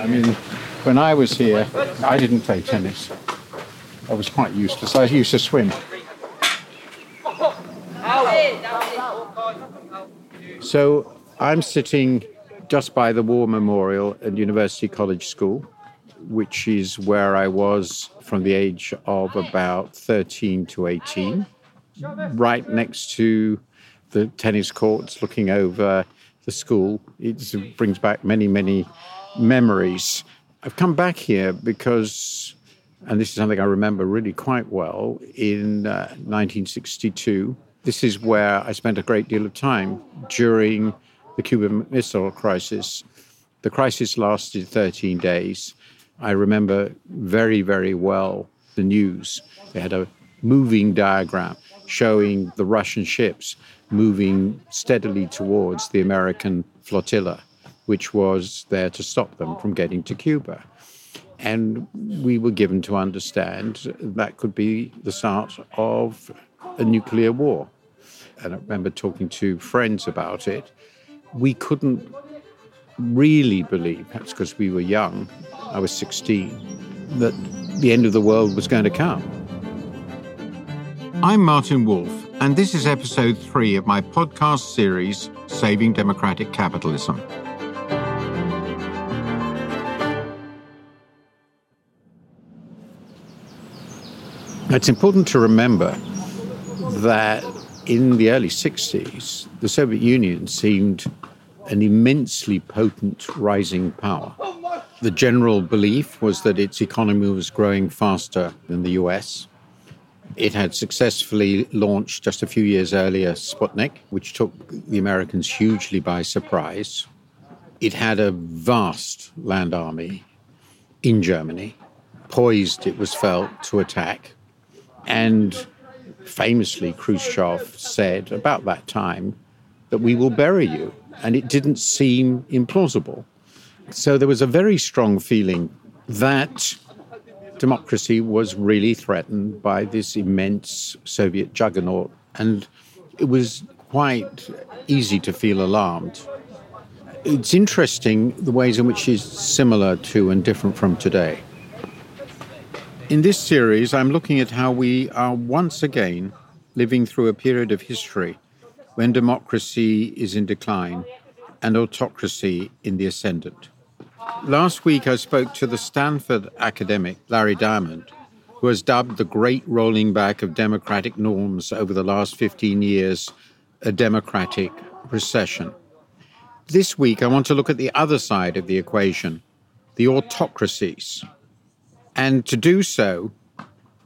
I mean, when I was here, I didn't play tennis. I was quite useless. I used to swim. So I'm sitting just by the War Memorial at University College School, which is where I was from the age of about 13 to 18, right next to the tennis courts, looking over the school. It brings back many, many memories. I've come back here because, and this is something I remember really quite well, in uh, 1962. This is where I spent a great deal of time during the Cuban Missile Crisis. The crisis lasted 13 days. I remember very, very well the news. They had a moving diagram showing the Russian ships moving steadily towards the American flotilla, which was there to stop them from getting to Cuba. And we were given to understand that could be the start of a nuclear war. And I remember talking to friends about it. We couldn't really believe, perhaps because we were young, I was 16, that the end of the world was going to come. I'm Martin Wolf, and this is episode three of my podcast series, Saving Democratic Capitalism. It's important to remember that in the early 60s, the Soviet Union seemed an immensely potent rising power. The general belief was that its economy was growing faster than the US. It had successfully launched just a few years earlier Sputnik, which took the Americans hugely by surprise. It had a vast land army in Germany, poised, it was felt, to attack. And famously, Khrushchev said about that time that we will bury you. And it didn't seem implausible. So there was a very strong feeling that democracy was really threatened by this immense Soviet juggernaut. And it was quite easy to feel alarmed. It's interesting the ways in which it's similar to and different from today. In this series, I'm looking at how we are once again living through a period of history when democracy is in decline and autocracy in the ascendant. Last week, I spoke to the Stanford academic Larry Diamond, who has dubbed the great rolling back of democratic norms over the last 15 years a democratic recession. This week, I want to look at the other side of the equation the autocracies. And to do so,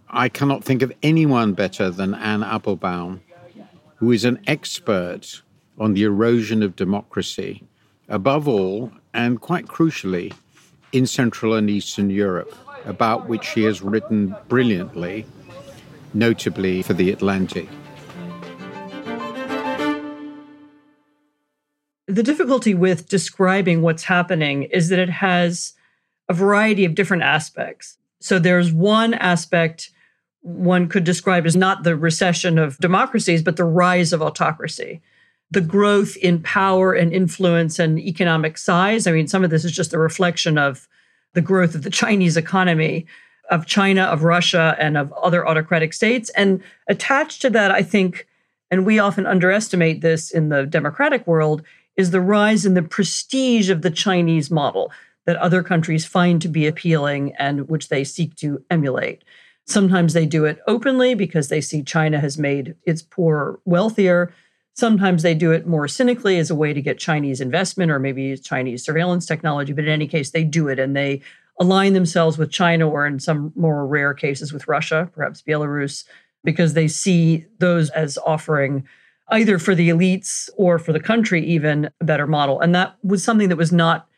I cannot think of anyone better than Anne Applebaum, who is an expert on the erosion of democracy, above all, and quite crucially, in Central and Eastern Europe, about which she has written brilliantly, notably for The Atlantic. The difficulty with describing what's happening is that it has a variety of different aspects. So there's one aspect one could describe as not the recession of democracies, but the rise of autocracy. The growth in power and influence and economic size. I mean, some of this is just a reflection of the growth of the Chinese economy, of China, of Russia, and of other autocratic states. And attached to that, I think, and we often underestimate this in the democratic world, is the rise in the prestige of the Chinese model that other countries find to be appealing and which they seek to emulate. Sometimes they do it openly because they see China has made its poor wealthier. Sometimes they do it more cynically as a way to get Chinese investment or maybe Chinese surveillance technology. But in any case, they do it and they align themselves with China or in some more rare cases with Russia, perhaps Belarus, because they see those as offering either for the elites or for the country even a better model. And that was something that was not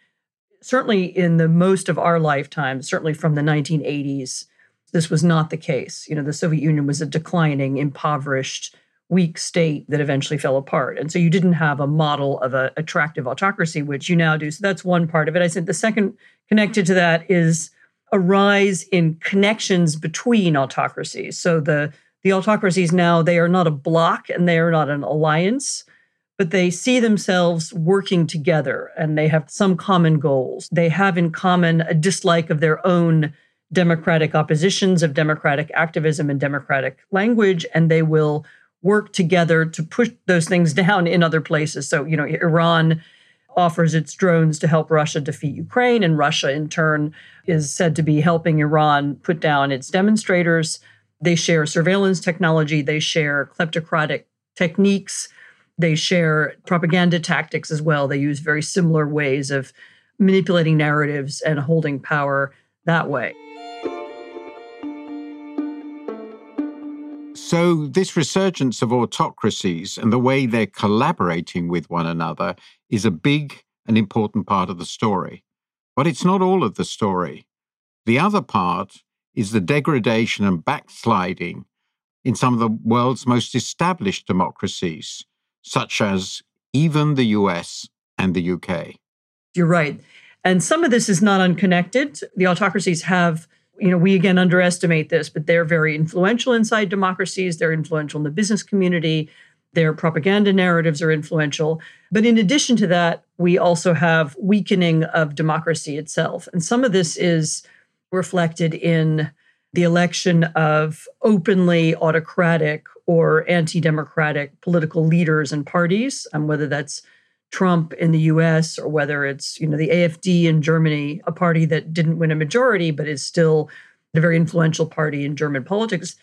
certainly in the most of our lifetime, certainly from the 1980s, this was not the case. You know, the Soviet Union was a declining, impoverished, weak state that eventually fell apart. And so you didn't have a model of an attractive autocracy, which you now do. So that's one part of it. I said the second connected to that is a rise in connections between autocracies. So the the autocracies now they are not a bloc and they are not an alliance, but they see themselves working together and they have some common goals. They have in common a dislike of their own democratic oppositions, of democratic activism and democratic language, and they will work together to push those things down in other places. So, you know, Iran offers its drones to help Russia defeat Ukraine, and Russia, in turn, is said to be helping Iran put down its demonstrators. They share surveillance technology, they share kleptocratic techniques they share propaganda tactics as well. They use very similar ways of manipulating narratives and holding power that way. So, this resurgence of autocracies and the way they're collaborating with one another is a big and important part of the story. But it's not all of the story. The other part is the degradation and backsliding in some of the world's most established democracies such as even the US and the UK. You're right. And some of this is not unconnected. The autocracies have, you know, we again underestimate this, but they're very influential inside democracies. They're influential in the business community. Their propaganda narratives are influential. But in addition to that, we also have weakening of democracy itself. And some of this is reflected in the election of openly autocratic or anti democratic political leaders and parties, um, whether that's Trump in the US or whether it's you know the AFD in Germany, a party that didn't win a majority but is still a very influential party in German politics.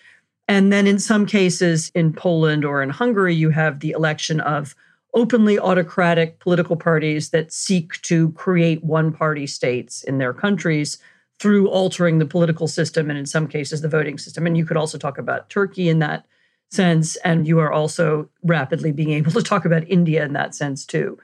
And then in some cases in Poland or in Hungary, you have the election of openly autocratic political parties that seek to create one party states in their countries through altering the political system and in some cases the voting system. And you could also talk about Turkey in that sense. And you are also rapidly being able to talk about India in that sense too.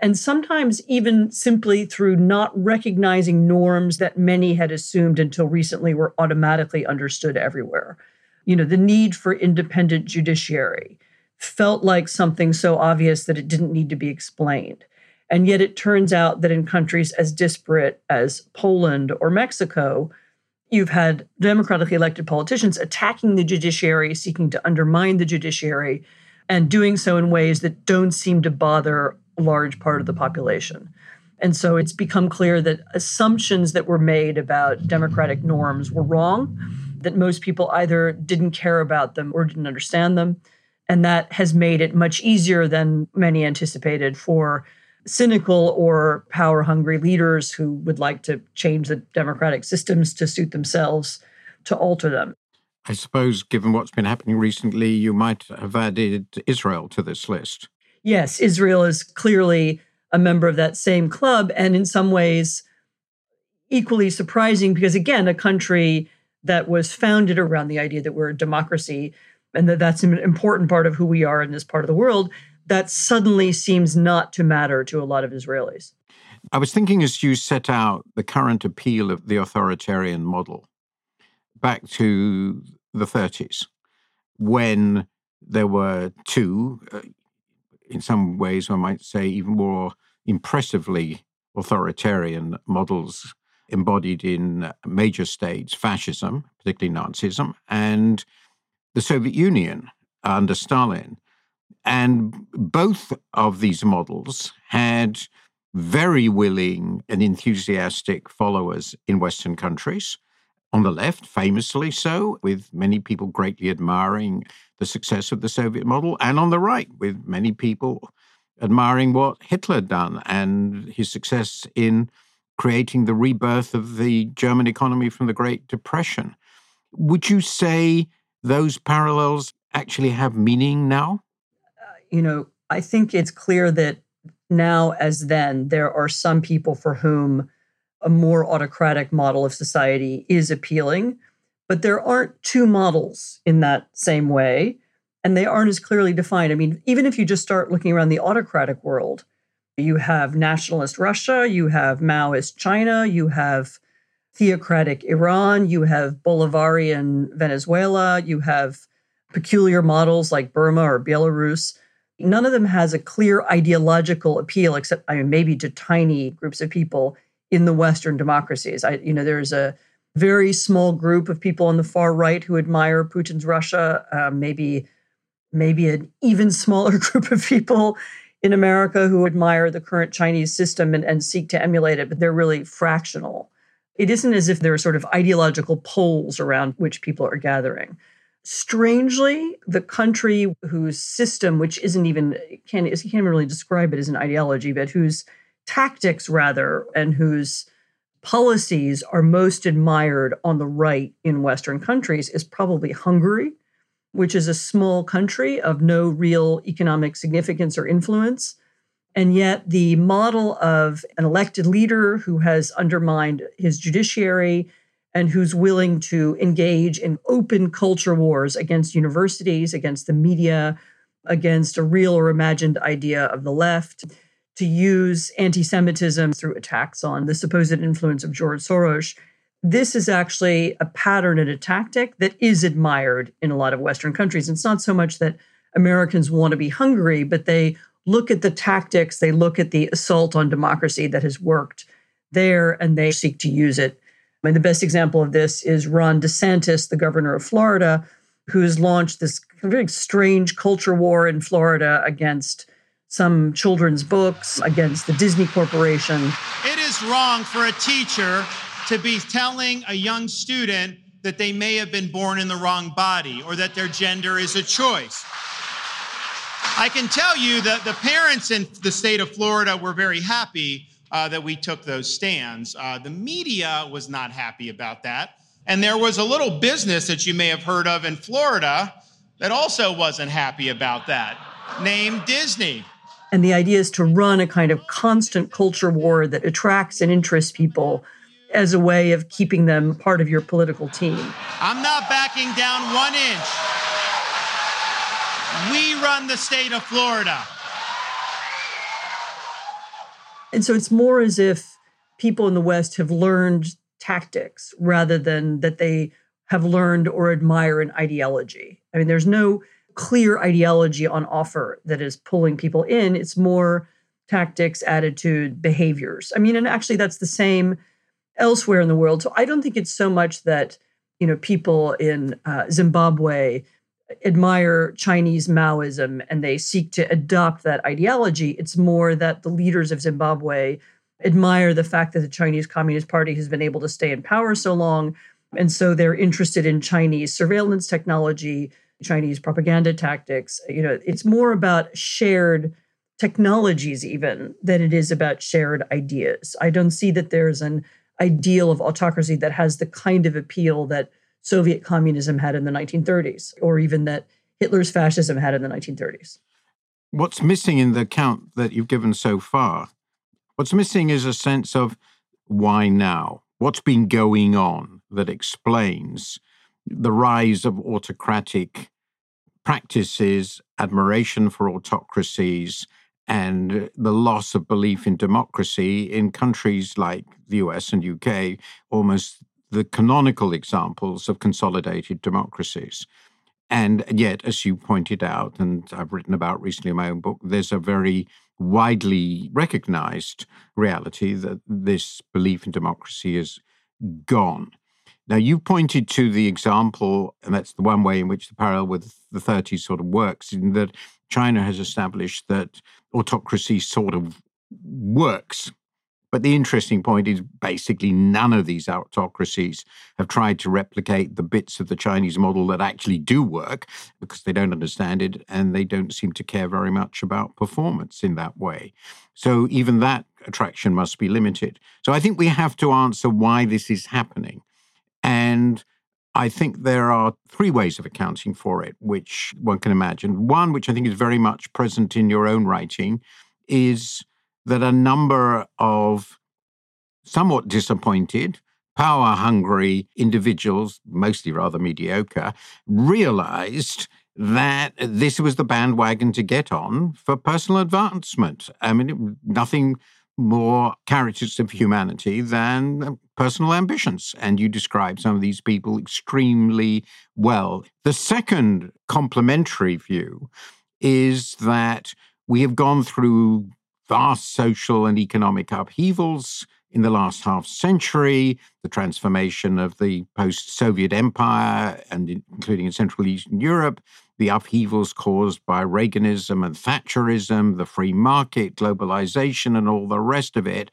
And sometimes, even simply through not recognizing norms that many had assumed until recently were automatically understood everywhere. You know, the need for independent judiciary felt like something so obvious that it didn't need to be explained. And yet, it turns out that in countries as disparate as Poland or Mexico, you've had democratically elected politicians attacking the judiciary, seeking to undermine the judiciary, and doing so in ways that don't seem to bother a large part of the population. And so it's become clear that assumptions that were made about democratic norms were wrong, that most people either didn't care about them or didn't understand them. And that has made it much easier than many anticipated for cynical or power hungry leaders who would like to change the democratic systems to suit themselves to alter them. I suppose, given what's been happening recently, you might have added Israel to this list. Yes, Israel is clearly a member of that same club, and in some ways, equally surprising because, again, a country that was founded around the idea that we're a democracy and that that's an important part of who we are in this part of the world that suddenly seems not to matter to a lot of Israelis. I was thinking as you set out the current appeal of the authoritarian model back to the 30s, when there were two, uh, in some ways, I might say, even more impressively authoritarian models embodied in major states fascism, particularly Nazism, and the Soviet Union under Stalin. And both of these models had very willing and enthusiastic followers in Western countries. On the left, famously so, with many people greatly admiring the success of the Soviet model, and on the right, with many people admiring what Hitler had done and his success in creating the rebirth of the German economy from the Great Depression. Would you say those parallels actually have meaning now? You know, I think it's clear that now as then, there are some people for whom a more autocratic model of society is appealing, but there aren't two models in that same way, and they aren't as clearly defined. I mean, even if you just start looking around the autocratic world, you have nationalist Russia, you have Maoist China, you have theocratic Iran, you have Bolivarian Venezuela, you have peculiar models like Burma or Belarus. None of them has a clear ideological appeal, except I mean, maybe to tiny groups of people in the Western democracies. I, you know, there's a very small group of people on the far right who admire Putin's Russia. Uh, maybe, maybe an even smaller group of people in America who admire the current Chinese system and, and seek to emulate it, but they're really fractional. It isn't as if there are sort of ideological poles around which people are gathering. Strangely, the country whose system, which isn't even can you can't really describe it as an ideology, but whose tactics rather, and whose policies are most admired on the right in Western countries is probably Hungary, which is a small country of no real economic significance or influence. And yet, the model of an elected leader who has undermined his judiciary and who's willing to engage in open culture wars against universities, against the media, against a real or imagined idea of the left, to use anti Semitism through attacks on the supposed influence of George Soros. This is actually a pattern and a tactic that is admired in a lot of Western countries. It's not so much that Americans want to be Hungary, but they look at the tactics, they look at the assault on democracy that has worked there, and they seek to use it. The best example of this is Ron DeSantis, the governor of Florida, who's launched this very strange culture war in Florida against some children's books, against the Disney Corporation. It is wrong for a teacher to be telling a young student that they may have been born in the wrong body or that their gender is a choice. I can tell you that the parents in the state of Florida were very happy uh, that we took those stands. Uh, the media was not happy about that. And there was a little business that you may have heard of in Florida that also wasn't happy about that, named Disney. And the idea is to run a kind of constant culture war that attracts and interests people as a way of keeping them part of your political team. I'm not backing down one inch. We run the state of Florida. And so it's more as if people in the West have learned tactics rather than that they have learned or admire an ideology. I mean, there's no clear ideology on offer that is pulling people in. It's more tactics, attitude, behaviors. I mean, and actually that's the same elsewhere in the world. So I don't think it's so much that, you know, people in uh, Zimbabwe admire Chinese Maoism and they seek to adopt that ideology. It's more that the leaders of Zimbabwe admire the fact that the Chinese Communist Party has been able to stay in power so long. And so they're interested in Chinese surveillance technology, Chinese propaganda tactics. You know, it's more about shared technologies, even, than it is about shared ideas. I don't see that there's an ideal of autocracy that has the kind of appeal that Soviet communism had in the 1930s, or even that Hitler's fascism had in the 1930s. What's missing in the account that you've given so far? What's missing is a sense of why now? What's been going on that explains the rise of autocratic practices, admiration for autocracies, and the loss of belief in democracy in countries like the US and UK, almost the canonical examples of consolidated democracies. And yet, as you pointed out, and I've written about recently in my own book, there's a very widely recognized reality that this belief in democracy is gone. Now, you pointed to the example, and that's the one way in which the parallel with the 30s sort of works, in that China has established that autocracy sort of works but the interesting point is basically none of these autocracies have tried to replicate the bits of the Chinese model that actually do work because they don't understand it and they don't seem to care very much about performance in that way. So even that attraction must be limited. So I think we have to answer why this is happening. And I think there are three ways of accounting for it, which one can imagine. One, which I think is very much present in your own writing, is that a number of somewhat disappointed, power hungry individuals, mostly rather mediocre, realized that this was the bandwagon to get on for personal advancement. I mean, nothing more characters of humanity than personal ambitions. And you describe some of these people extremely well. The second complementary view is that we have gone through vast social and economic upheavals in the last half century, the transformation of the post Soviet empire, and including in Central Eastern Europe, the upheavals caused by Reaganism and Thatcherism, the free market, globalization, and all the rest of it.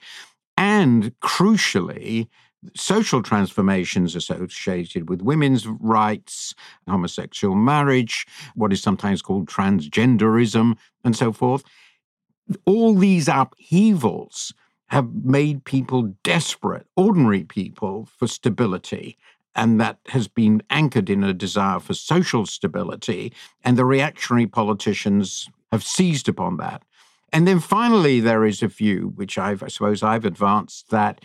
And crucially, social transformations associated with women's rights, homosexual marriage, what is sometimes called transgenderism, and so forth. All these upheavals have made people desperate, ordinary people, for stability. And that has been anchored in a desire for social stability. And the reactionary politicians have seized upon that. And then finally, there is a view, which I've, I suppose I've advanced, that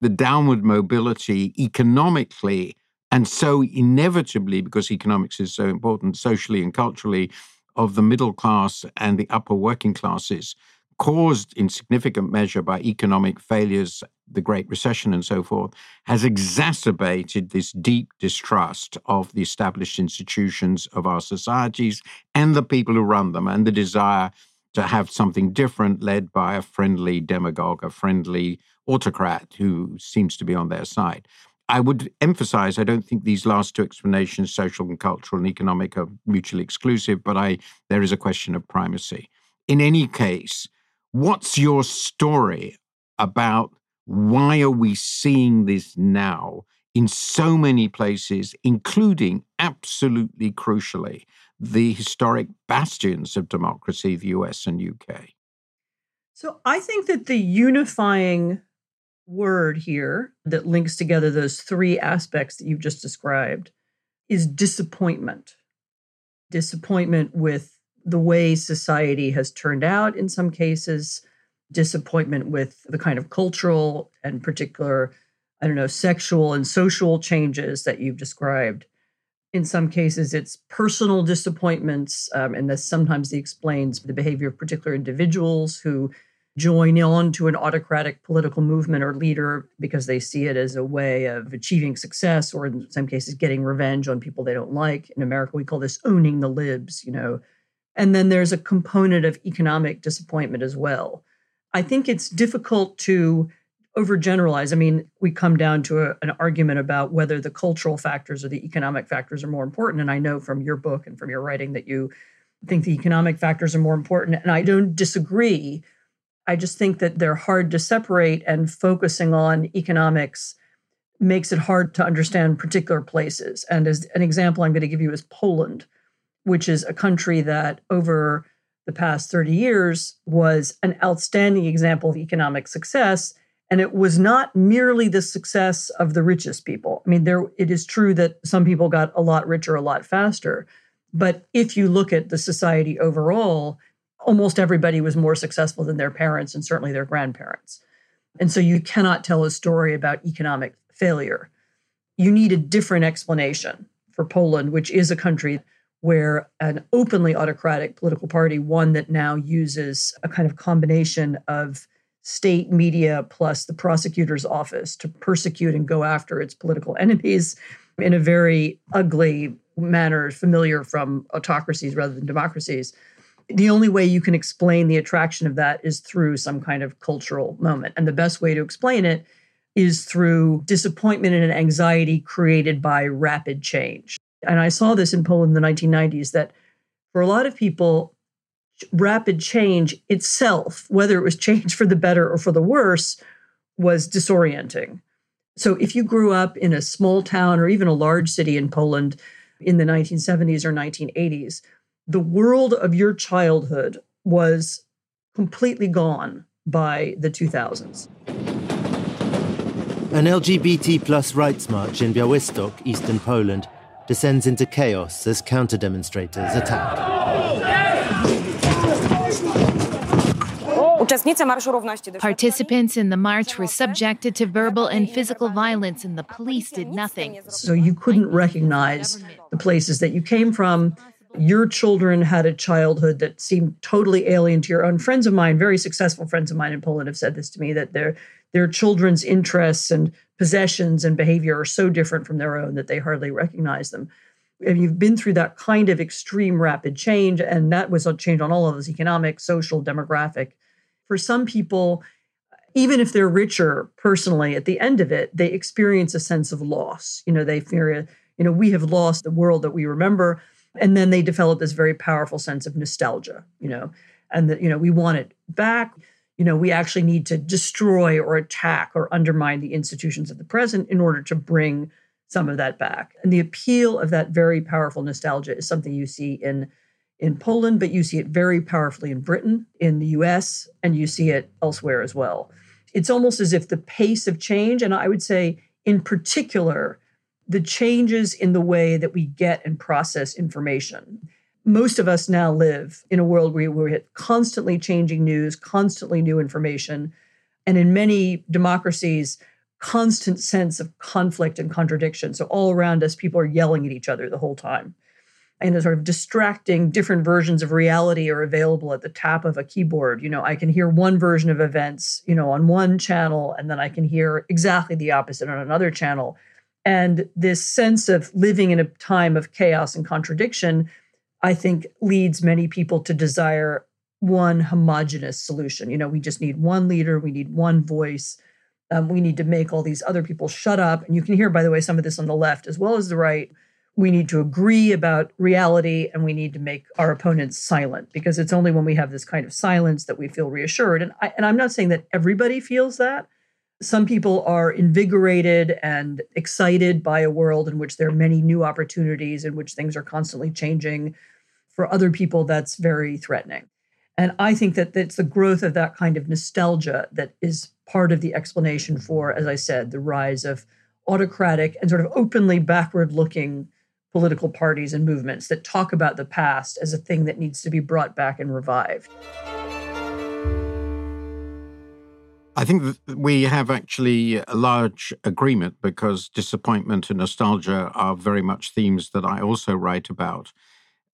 the downward mobility economically and so inevitably, because economics is so important socially and culturally, of the middle class and the upper working classes caused in significant measure by economic failures, the Great Recession, and so forth, has exacerbated this deep distrust of the established institutions of our societies and the people who run them, and the desire to have something different led by a friendly demagogue, a friendly autocrat who seems to be on their side. I would emphasize I don't think these last two explanations, social and cultural and economic, are mutually exclusive, but I there is a question of primacy. In any case, What's your story about why are we seeing this now in so many places, including absolutely crucially the historic bastions of democracy, the US and UK? So I think that the unifying word here that links together those three aspects that you've just described is disappointment. Disappointment with the way society has turned out in some cases, disappointment with the kind of cultural and particular, I don't know, sexual and social changes that you've described. In some cases, it's personal disappointments, um, and this sometimes explains the behavior of particular individuals who join on to an autocratic political movement or leader because they see it as a way of achieving success or in some cases getting revenge on people they don't like in america we call this owning the libs you know and then there's a component of economic disappointment as well. I think it's difficult to overgeneralize. I mean, we come down to a, an argument about whether the cultural factors or the economic factors are more important. And I know from your book and from your writing that you think the economic factors are more important. And I don't disagree. I just think that they're hard to separate, and focusing on economics makes it hard to understand particular places. And as an example, I'm going to give you is Poland which is a country that over the past 30 years was an outstanding example of economic success. And it was not merely the success of the richest people. I mean, there it is true that some people got a lot richer a lot faster. But if you look at the society overall, almost everybody was more successful than their parents and certainly their grandparents. And so you cannot tell a story about economic failure. You need a different explanation for Poland, which is a country where an openly autocratic political party, one that now uses a kind of combination of state media plus the prosecutor's office to persecute and go after its political enemies in a very ugly manner, familiar from autocracies rather than democracies. The only way you can explain the attraction of that is through some kind of cultural moment. And the best way to explain it is through disappointment and anxiety created by rapid change and I saw this in Poland in the 1990s, that for a lot of people, rapid change itself, whether it was change for the better or for the worse, was disorienting. So if you grew up in a small town or even a large city in Poland in the 1970s or 1980s, the world of your childhood was completely gone by the 2000s. An LGBT plus rights march in Białystok, eastern Poland, descends into chaos as counter demonstrators attack. Participants in the march were subjected to verbal and physical violence, and the police did nothing. So you couldn't recognize the places that you came from. Your children had a childhood that seemed totally alien to your own. Friends of mine, very successful friends of mine in Poland, have said this to me that their their children's interests and possessions and behavior are so different from their own that they hardly recognize them. And you've been through that kind of extreme rapid change, and that was a change on all of those economic, social, demographic. For some people, even if they're richer personally, at the end of it, they experience a sense of loss. You know, they fear, you know, we have lost the world that we remember. And then they develop this very powerful sense of nostalgia, you know, and that, you know, we want it back. You know, we actually need to destroy or attack or undermine the institutions of the present in order to bring some of that back. And the appeal of that very powerful nostalgia is something you see in in Poland, but you see it very powerfully in Britain, in the US, and you see it elsewhere as well. It's almost as if the pace of change, and I would say in particular, the changes in the way that we get and process information. Most of us now live in a world where we're constantly changing news, constantly new information, and in many democracies, constant sense of conflict and contradiction. So all around us, people are yelling at each other the whole time. And a sort of distracting different versions of reality are available at the tap of a keyboard. You know, I can hear one version of events, you know, on one channel, and then I can hear exactly the opposite on another channel. And this sense of living in a time of chaos and contradiction, I think, leads many people to desire one homogenous solution. You know, we just need one leader, we need one voice um, we need to make all these other people shut up. And you can hear, by the way, some of this on the left as well as the right. We need to agree about reality and we need to make our opponents silent because it's only when we have this kind of silence that we feel reassured. And, I, and I'm not saying that everybody feels that. Some people are invigorated and excited by a world in which there are many new opportunities, in which things are constantly changing. For other people, that's very threatening. And I think that it's the growth of that kind of nostalgia that is part of the explanation for, as I said, the rise of autocratic and sort of openly backward looking political parties and movements that talk about the past as a thing that needs to be brought back and revived. I think we have actually a large agreement because disappointment and nostalgia are very much themes that I also write about.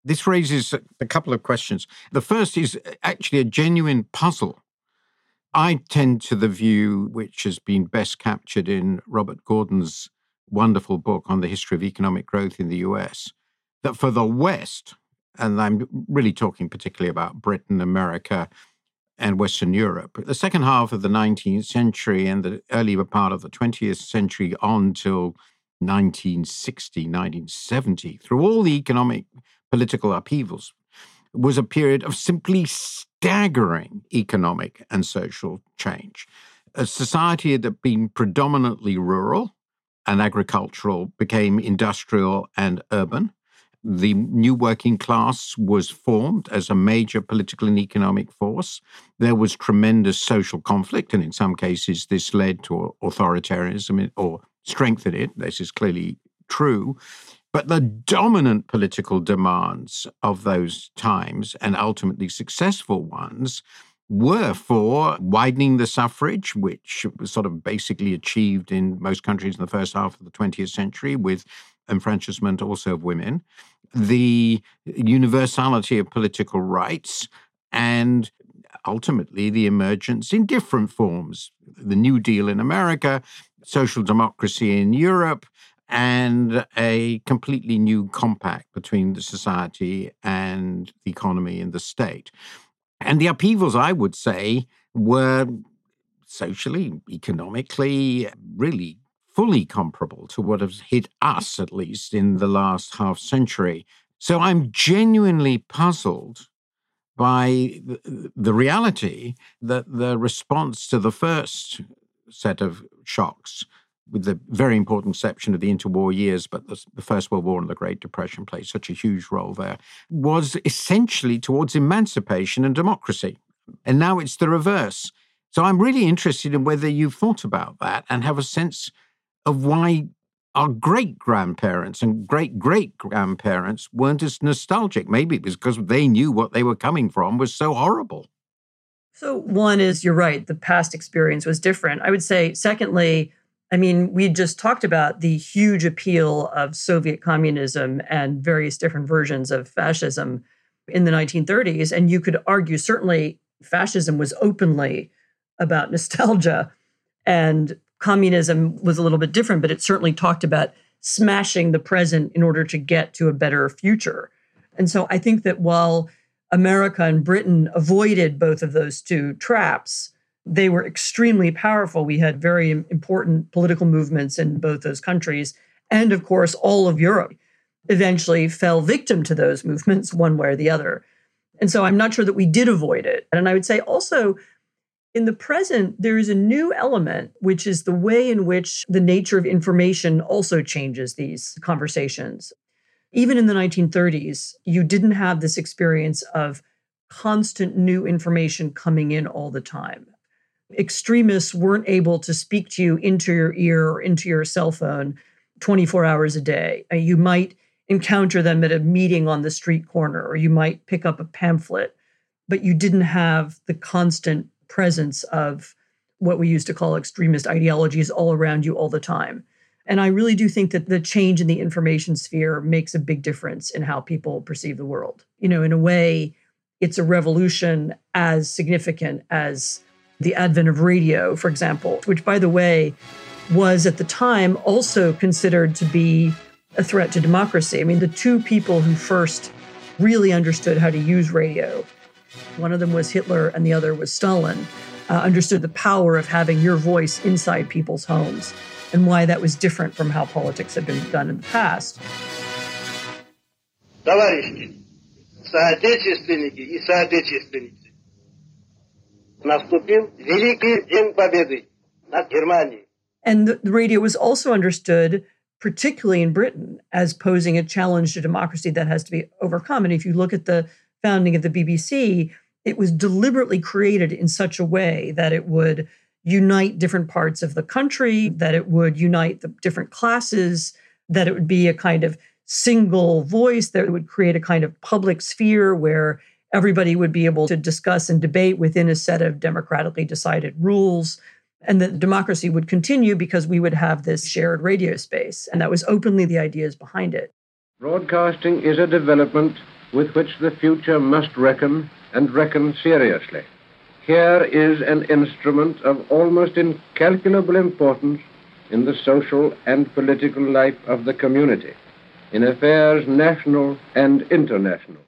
This raises a couple of questions. The first is uh, actually a genuine puzzle. I tend to the view, which has been best captured in Robert Gordon's wonderful book on the history of economic growth in the US, that for the West, and I'm really talking particularly about Britain, America, and Western Europe, the second half of the 19th century and the earlier part of the 20th century on till 1960, 1970, through all the economic political upheavals was a period of simply staggering economic and social change. A society that had been predominantly rural and agricultural became industrial and urban. The new working class was formed as a major political and economic force. There was tremendous social conflict, and in some cases, this led to authoritarianism or strengthened it. This is clearly true. But the dominant political demands of those times, and ultimately successful ones, were for widening the suffrage, which was sort of basically achieved in most countries in the first half of the 20th century with enfranchisement also of women, the universality of political rights, and ultimately the emergence in different forms the New Deal in America, social democracy in Europe, and a completely new compact between the society and the economy and the state. And the upheavals, I would say, were socially, economically, really fully comparable to what has hit us, at least in the last half century. So I'm genuinely puzzled by the reality that the response to the first set of shocks with the very important exception of the interwar years, but the, First World War and the Great Depression played such a huge role there, was essentially towards emancipation and democracy. And now it's the reverse. So I'm really interested in whether you've thought about that and have a sense of why our great grandparents and great great grandparents weren't as nostalgic. Maybe it was because they knew what they were coming from was so horrible. So, one is you're right, the past experience was different. I would say, secondly, I mean, we just talked about the huge appeal of Soviet communism and various different versions of fascism in the 1930s. And you could argue, certainly, fascism was openly about nostalgia, and communism was a little bit different, but it certainly talked about smashing the present in order to get to a better future. And so I think that while America and Britain avoided both of those two traps, they were extremely powerful. We had very important political movements in both those countries, and of course, all of Europe. eventually fell victim to those movements one way or the other. And so I'm not sure that we did avoid it. And I would say also, in the present, there is a new element, which is the way in which the nature of information also changes these conversations. Even in the 1930s, you didn't have this experience of constant new information coming in all the time. Extremists weren't able to speak to you into your ear or into your cell phone 24 hours a day. Uh, you might encounter them at a meeting on the street corner, or you might pick up a pamphlet, but you didn't have the constant presence of what we used to call extremist ideologies all around you all the time. And I really do think that the change in the information sphere makes a big difference in how people perceive the world. You know, in a way, it's a revolution as significant as the advent of radio, for example, which, by the way, was at the time also considered to be a threat to democracy. I mean, the two people who first really understood how to use radio, one of them was Hitler and the other was Stalin, uh, understood the power of having your voice inside people's homes and why that was different from how politics had been done in the past. Товарищи, соотечественники и соотечественницы, наступил великий день победы над Германией. And the radio was also understood particularly in Britain, as posing a challenge to democracy that has to be overcome. And if you look at the founding of the BBC, it was deliberately created in such a way that it would unite different parts of the country, that it would unite the different classes, that it would be a kind of single voice, that it would create a kind of public sphere where everybody would be able to discuss and debate within a set of democratically decided rules and that democracy would continue because we would have this shared radio space. And that was openly the ideas behind it. Broadcasting is a development with which the future must reckon and reckon seriously. Here is an instrument of almost incalculable importance in the social and political life of the community, in affairs national and international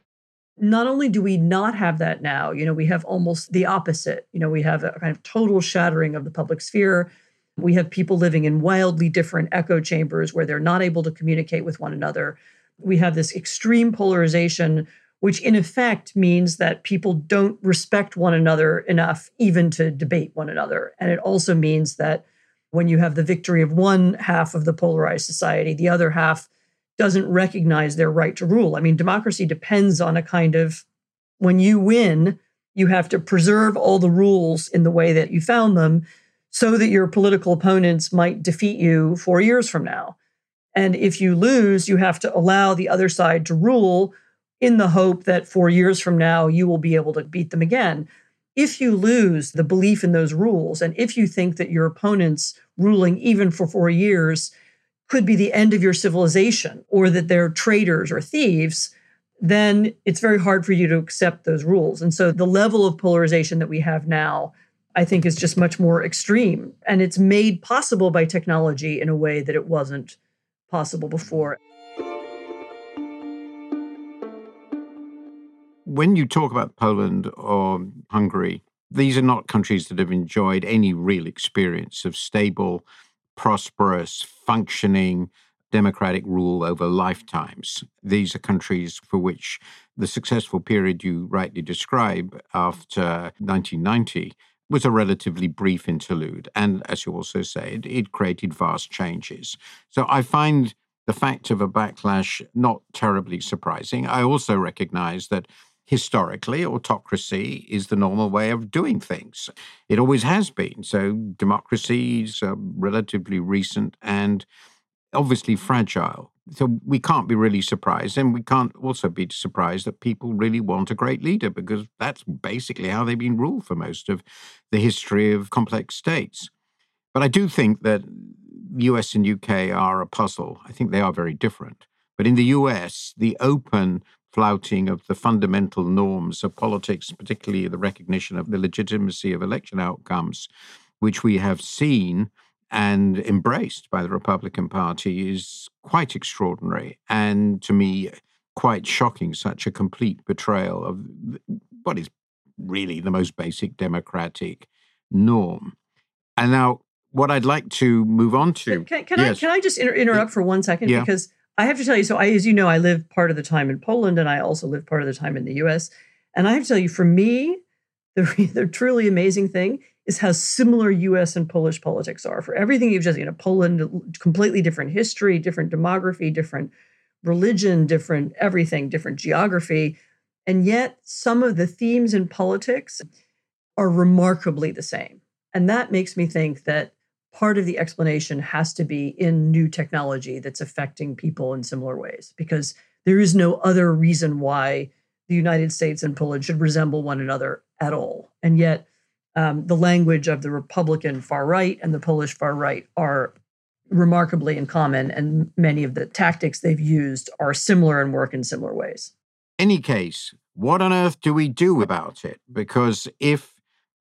not only do we not have that now, you know, we have almost the opposite. You know, we have a kind of total shattering of the public sphere. We have people living in wildly different echo chambers where they're not able to communicate with one another. We have this extreme polarization, which in effect means that people don't respect one another enough even to debate one another. And it also means that when you have the victory of one half of the polarized society, the other half doesn't recognize their right to rule. I mean, democracy depends on a kind of when you win, you have to preserve all the rules in the way that you found them so that your political opponents might defeat you four years from now. And if you lose, you have to allow the other side to rule in the hope that four years from now you will be able to beat them again. If you lose the belief in those rules, and if you think that your opponents ruling even for four years could be the end of your civilization or that they're traitors or thieves, then it's very hard for you to accept those rules. And so the level of polarization that we have now, I think, is just much more extreme. And it's made possible by technology in a way that it wasn't possible mm-hmm. before. When you talk about Poland or Hungary, these are not countries that have enjoyed any real experience of stable prosperous, functioning democratic rule over lifetimes. These are countries for which the successful period you rightly describe after 1990 was a relatively brief interlude. And as you also said, it created vast changes. So I find the fact of a backlash not terribly surprising. I also recognize that historically, autocracy is the normal way of doing things. It always has been. So democracy is uh, relatively recent and obviously fragile. So we can't be really surprised. And we can't also be surprised that people really want a great leader because that's basically how they've been ruled for most of the history of complex states. But I do think that US and UK are a puzzle. I think they are very different. But in the US, the open flouting of the fundamental norms of politics, particularly the recognition of the legitimacy of election outcomes, which we have seen and embraced by the Republican Party, is quite extraordinary. And to me, quite shocking, such a complete betrayal of what is really the most basic democratic norm. And now, what I'd like to move on to. Can, can, yes. I, can I just inter- interrupt for one second? Yeah. Because I have to tell you, so I, as you know, I live part of the time in Poland and I also live part of the time in the US. And I have to tell you, for me, the, the truly amazing thing is how similar US and Polish politics are. For everything you've just, you know, Poland, completely different history, different demography, different religion, different everything, different geography. And yet, some of the themes in politics are remarkably the same. And that makes me think that part of the explanation has to be in new technology that's affecting people in similar ways, because there is no other reason why the United States and Poland should resemble one another at all. And yet, um, the language of the Republican far right and the Polish far right are remarkably in common, and many of the tactics they've used are similar and work in similar ways. Any case, what on earth do we do about it? Because if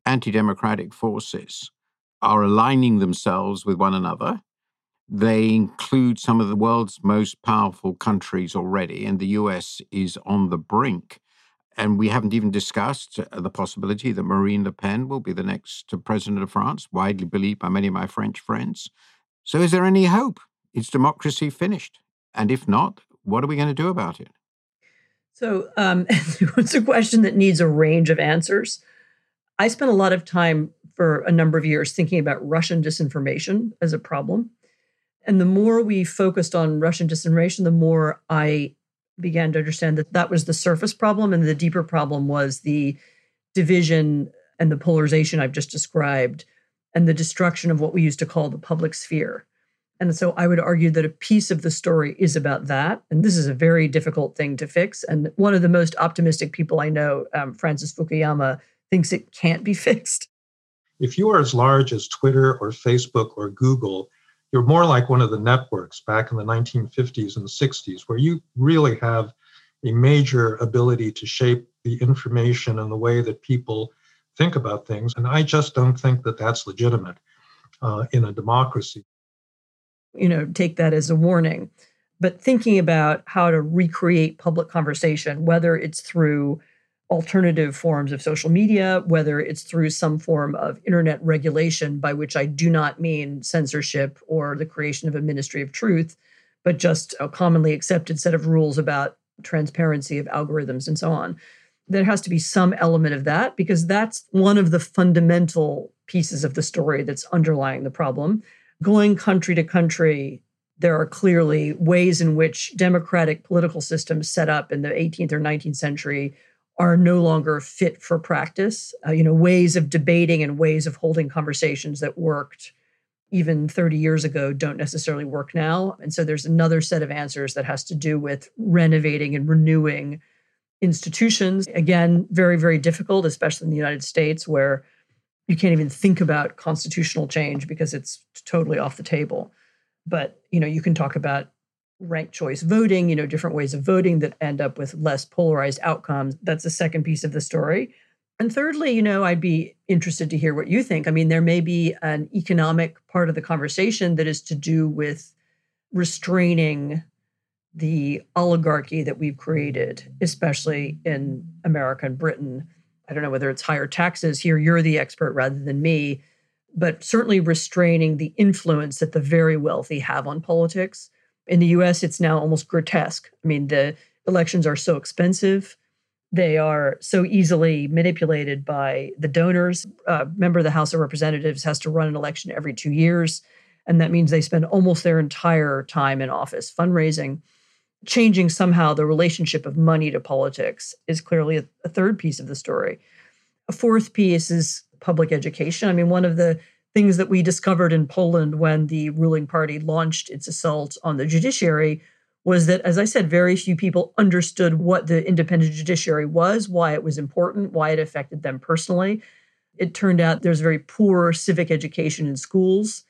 anti democratic forces are aligning themselves with one another, they include some of the world's most powerful countries already, and the US is on the brink. And we haven't even discussed uh, the possibility that Marine Le Pen will be the next president of France, widely believed by many of my French friends. So, is there any hope? Is democracy finished? And if not, what are we going to do about it? So, um, it's a question that needs a range of answers. I spent a lot of time for a number of years thinking about Russian disinformation as a problem. And the more we focused on Russian disinformation, the more I began to understand that that was the surface problem. And the deeper problem was the division and the polarization I've just described and the destruction of what we used to call the public sphere. And so I would argue that a piece of the story is about that. And this is a very difficult thing to fix. And one of the most optimistic people I know, um, Francis Fukuyama, thinks it can't be fixed. If you are as large as Twitter or Facebook or Google, you're more like one of the networks back in the 1950s and 60s, where you really have a major ability to shape the information and the way that people think about things. And I just don't think that that's legitimate uh, in a democracy. You know, take that as a warning. But thinking about how to recreate public conversation, whether it's through alternative forms of social media, whether it's through some form of internet regulation, by which I do not mean censorship or the creation of a ministry of truth, but just a commonly accepted set of rules about transparency of algorithms and so on. There has to be some element of that because that's one of the fundamental pieces of the story that's underlying the problem. Going country to country, there are clearly ways in which democratic political systems set up in the 18th or 19th century are no longer fit for practice. Uh, you know, ways of debating and ways of holding conversations that worked even 30 years ago don't necessarily work now. And so there's another set of answers that has to do with renovating and renewing institutions. Again, very, very difficult, especially in the United States, where you can't even think about constitutional change because it's totally off the table. But you know, you can talk about ranked choice voting, you know, different ways of voting that end up with less polarized outcomes. That's the second piece of the story. And thirdly, you know, I'd be interested to hear what you think. I mean, there may be an economic part of the conversation that is to do with restraining the oligarchy that we've created, especially in America and Britain. I don't know whether it's higher taxes here, you're the expert rather than me, but certainly restraining the influence that the very wealthy have on politics in the US, it's now almost grotesque. I mean, the elections are so expensive. They are so easily manipulated by the donors. Uh, member of the House of Representatives has to run an election every two years. And that means they spend almost their entire time in office fundraising. Changing somehow the relationship of money to politics is clearly a, a third piece of the story. A fourth piece is public education. I mean, one of the things that we discovered in Poland when the ruling party launched its assault on the judiciary was that, as I said, very few people understood what the independent judiciary was, why it was important, why it affected them personally. It turned out there's very poor civic education in schools.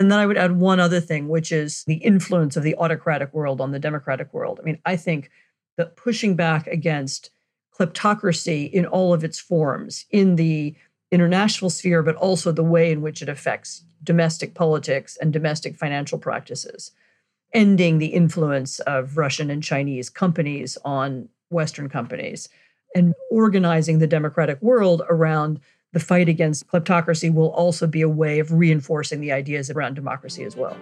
And then I would add one other thing, which is the influence of the autocratic world on the democratic world. I mean, I think that pushing back against kleptocracy in all of its forms, in the international sphere, but also the way in which it affects domestic politics and domestic financial practices, ending the influence of Russian and Chinese companies on Western companies, and organizing the democratic world around the fight against kleptocracy will also be a way of reinforcing the ideas around democracy as well.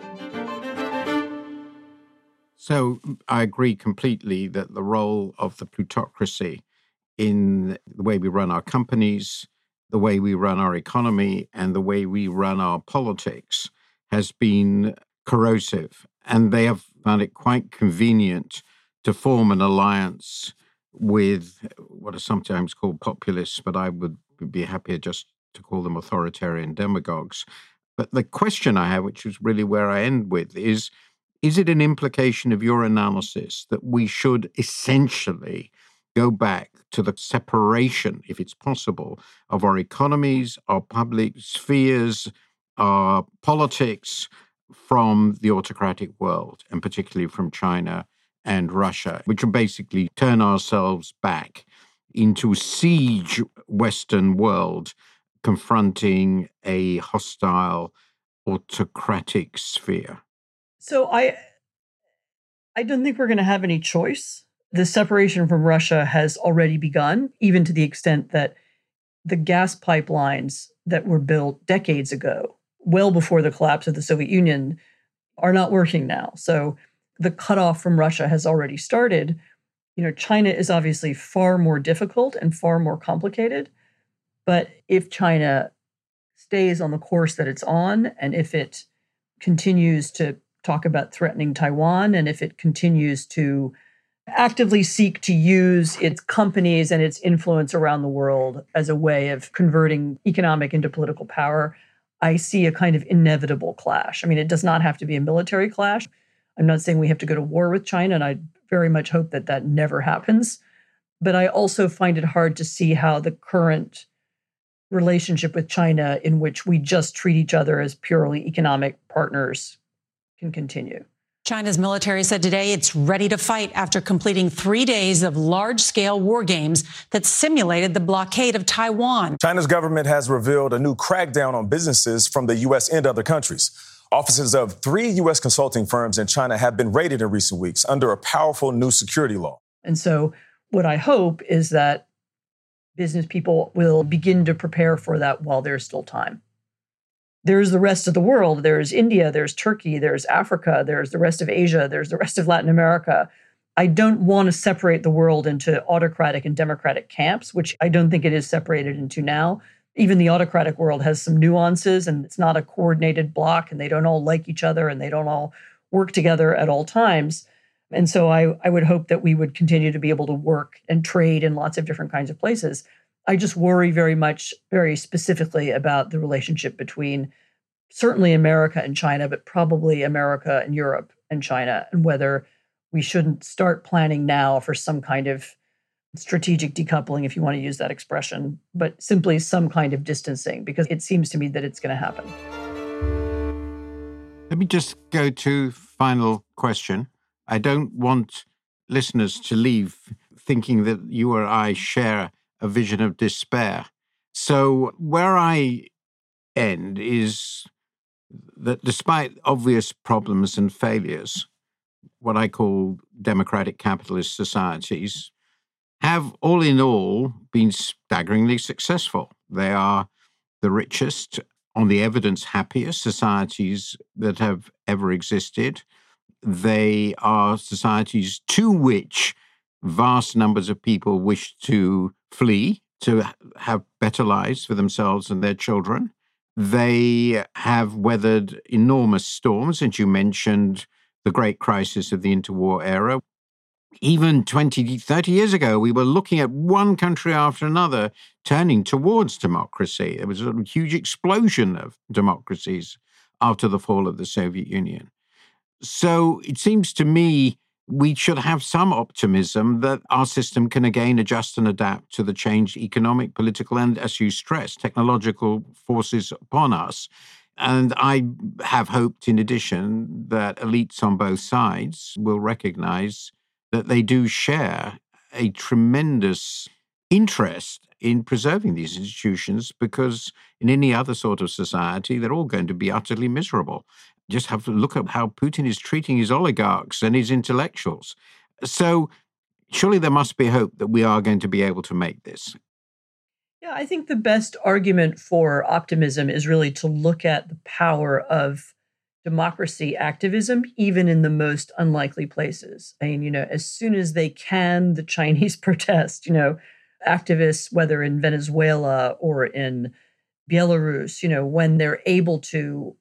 So I agree completely that the role of the plutocracy in the way we run our companies, the way we run our economy, and the way we run our politics has been corrosive. And they have found it quite convenient to form an alliance with what are sometimes called populists, but I would be happier just to call them authoritarian demagogues. But the question I have, which is really where I end with, is is it an implication of your analysis that we should essentially go back to the separation, if it's possible, of our economies, our public spheres, our politics from the autocratic world, and particularly from China and Russia, which will basically turn ourselves back into a siege Western world confronting a hostile autocratic sphere? So I I don't think we're going to have any choice. The separation from Russia has already begun, even to the extent that the gas pipelines that were built decades ago, well before the collapse of the Soviet Union, are not working now. So the cutoff from Russia has already started. You know, China is obviously far more difficult and far more complicated. But if China stays on the course that it's on, and if it continues to talk about threatening Taiwan, and if it continues to actively seek to use its companies and its influence around the world as a way of converting economic into political power, I see a kind of inevitable clash. I mean, it does not have to be a military clash. I'm not saying we have to go to war with China, and I very much hope that that never happens. But I also find it hard to see how the current relationship with China, in which we just treat each other as purely economic partners, can continue. China's military said today it's ready to fight after completing three days of large scale war games that simulated the blockade of Taiwan. China's government has revealed a new crackdown on businesses from the U.S. and other countries. Offices of three U.S. consulting firms in China have been raided in recent weeks under a powerful new security law. And so, what I hope is that business people will begin to prepare for that while there's still time. There's the rest of the world. There's India, there's Turkey, there's Africa, there's the rest of Asia, there's the rest of Latin America. I don't want to separate the world into autocratic and democratic camps, which I don't think it is separated into now even the autocratic world has some nuances and it's not a coordinated block and they don't all like each other and they don't all work together at all times. And so I, I would hope that we would continue to be able to work and trade in lots of different kinds of places. I just worry very much, very specifically about the relationship between certainly America and China, but probably America and Europe and China, and whether we shouldn't start planning now for some kind of strategic decoupling, if you want to use that expression, but simply some kind of distancing, because it seems to me that it's going to happen. Let me just go to final question. I don't want listeners to leave thinking that you or I share a vision of despair. So where I end is that despite obvious problems and failures, what I call democratic capitalist societies have all in all been staggeringly successful. They are the richest, on the evidence, happiest societies that have ever existed. They are societies to which vast numbers of people wish to flee to have better lives for themselves and their children. They have weathered enormous storms, and you mentioned the great crisis of the interwar era, even 20, 30 years ago, we were looking at one country after another turning towards democracy. There was a huge explosion of democracies after the fall of the Soviet Union. So it seems to me we should have some optimism that our system can again adjust and adapt to the changed economic, political, and, as you stress, technological forces upon us. And I have hoped, in addition, that elites on both sides will recognize that they do share a tremendous interest in preserving these institutions because in any other sort of society, they're all going to be utterly miserable. Just have to look at how Putin is treating his oligarchs and his intellectuals. So, surely there must be hope that we are going to be able to make this. Yeah, I think the best argument for optimism is really to look at the power of democracy activism, even in the most unlikely places. I mean, you know, as soon as they can, the Chinese protest, you know, activists, whether in Venezuela or in Belarus, you know, when they're able to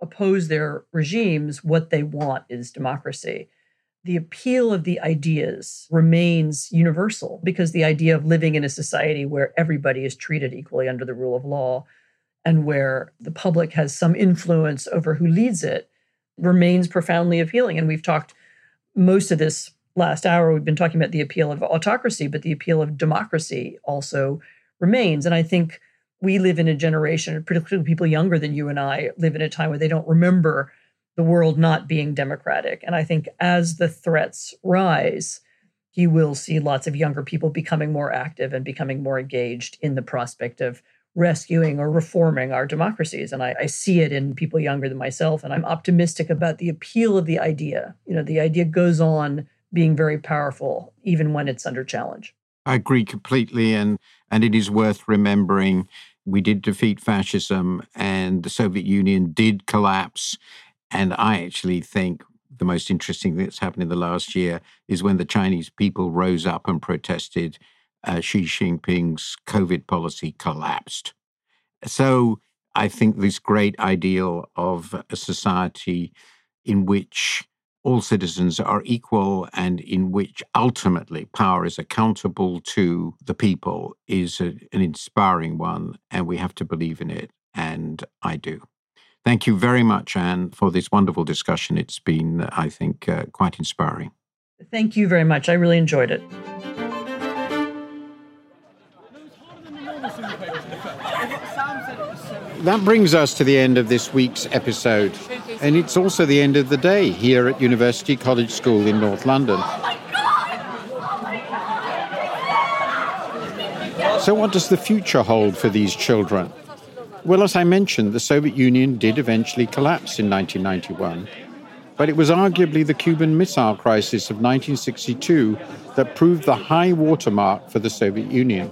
oppose their regimes, what they want is democracy. The appeal of the ideas remains universal because the idea of living in a society where everybody is treated equally under the rule of law and where the public has some influence over who leads it remains profoundly appealing. And we've talked most of this last hour, we've been talking about the appeal of autocracy, but the appeal of democracy also remains. And I think we live in a generation, particularly people younger than you and I, live in a time where they don't remember the world not being democratic. And I think as the threats rise, you will see lots of younger people becoming more active and becoming more engaged in the prospect of rescuing or reforming our democracies. And I, I, see it in people younger than myself. And I'm optimistic about the appeal of the idea. You know, the idea goes on being very powerful, even when it's under challenge. I agree completely. And, and it is worth remembering we did defeat fascism and the Soviet Union did collapse. And I actually think the most interesting thing that's happened in the last year is when the Chinese people rose up and protested uh, Xi Jinping's COVID policy collapsed. So I think this great ideal of a society in which all citizens are equal and in which ultimately power is accountable to the people is a, an inspiring one, and we have to believe in it. And I do. Thank you very much, Anne, for this wonderful discussion. It's been, I think, uh, quite inspiring. Thank you very much. I really enjoyed it. That brings us to the end of this week's episode. And it's also the end of the day here at University College School in North London. Oh so, what does the future hold for these children? Well, as I mentioned, the Soviet Union did eventually collapse in 1991. But it was arguably the Cuban Missile Crisis of 1962 that proved the high watermark for the Soviet Union.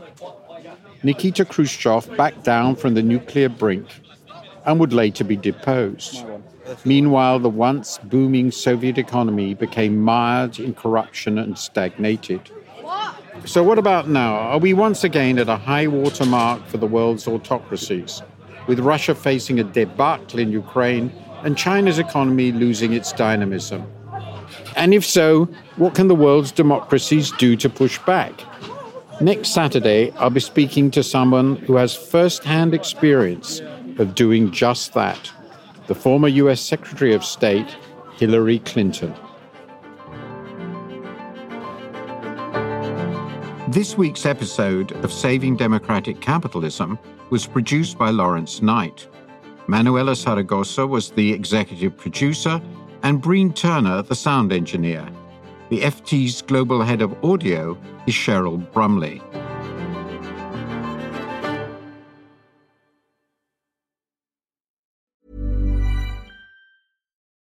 Nikita Khrushchev backed down from the nuclear brink and would later be deposed. Meanwhile, the once booming Soviet economy became mired in corruption and stagnated. So, what about now? Are we once again at a high water mark for the world's autocracies, with Russia facing a debacle in Ukraine and China's economy losing its dynamism? And if so, what can the world's democracies do to push back? Next Saturday, I'll be speaking to someone who has first hand experience of doing just that the former US Secretary of State, Hillary Clinton. This week's episode of Saving Democratic Capitalism was produced by Laurence Knight. Manuela Saragosa was the executive producer, and Breen Turner the sound engineer. The FT's global head of audio is Cheryl Brumley.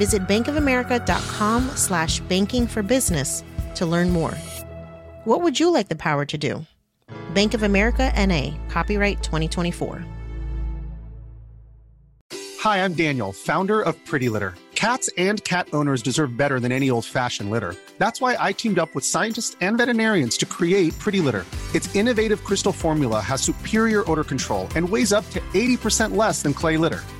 Visit bankofamerica.com slash banking for business to learn more. What would you like the power to do? Bank of America NA, copyright 2024. Hi, I'm Daniel, founder of Pretty Litter. Cats and cat owners deserve better than any old fashioned litter. That's why I teamed up with scientists and veterinarians to create Pretty Litter. Its innovative crystal formula has superior odor control and weighs up to 80% less than clay litter.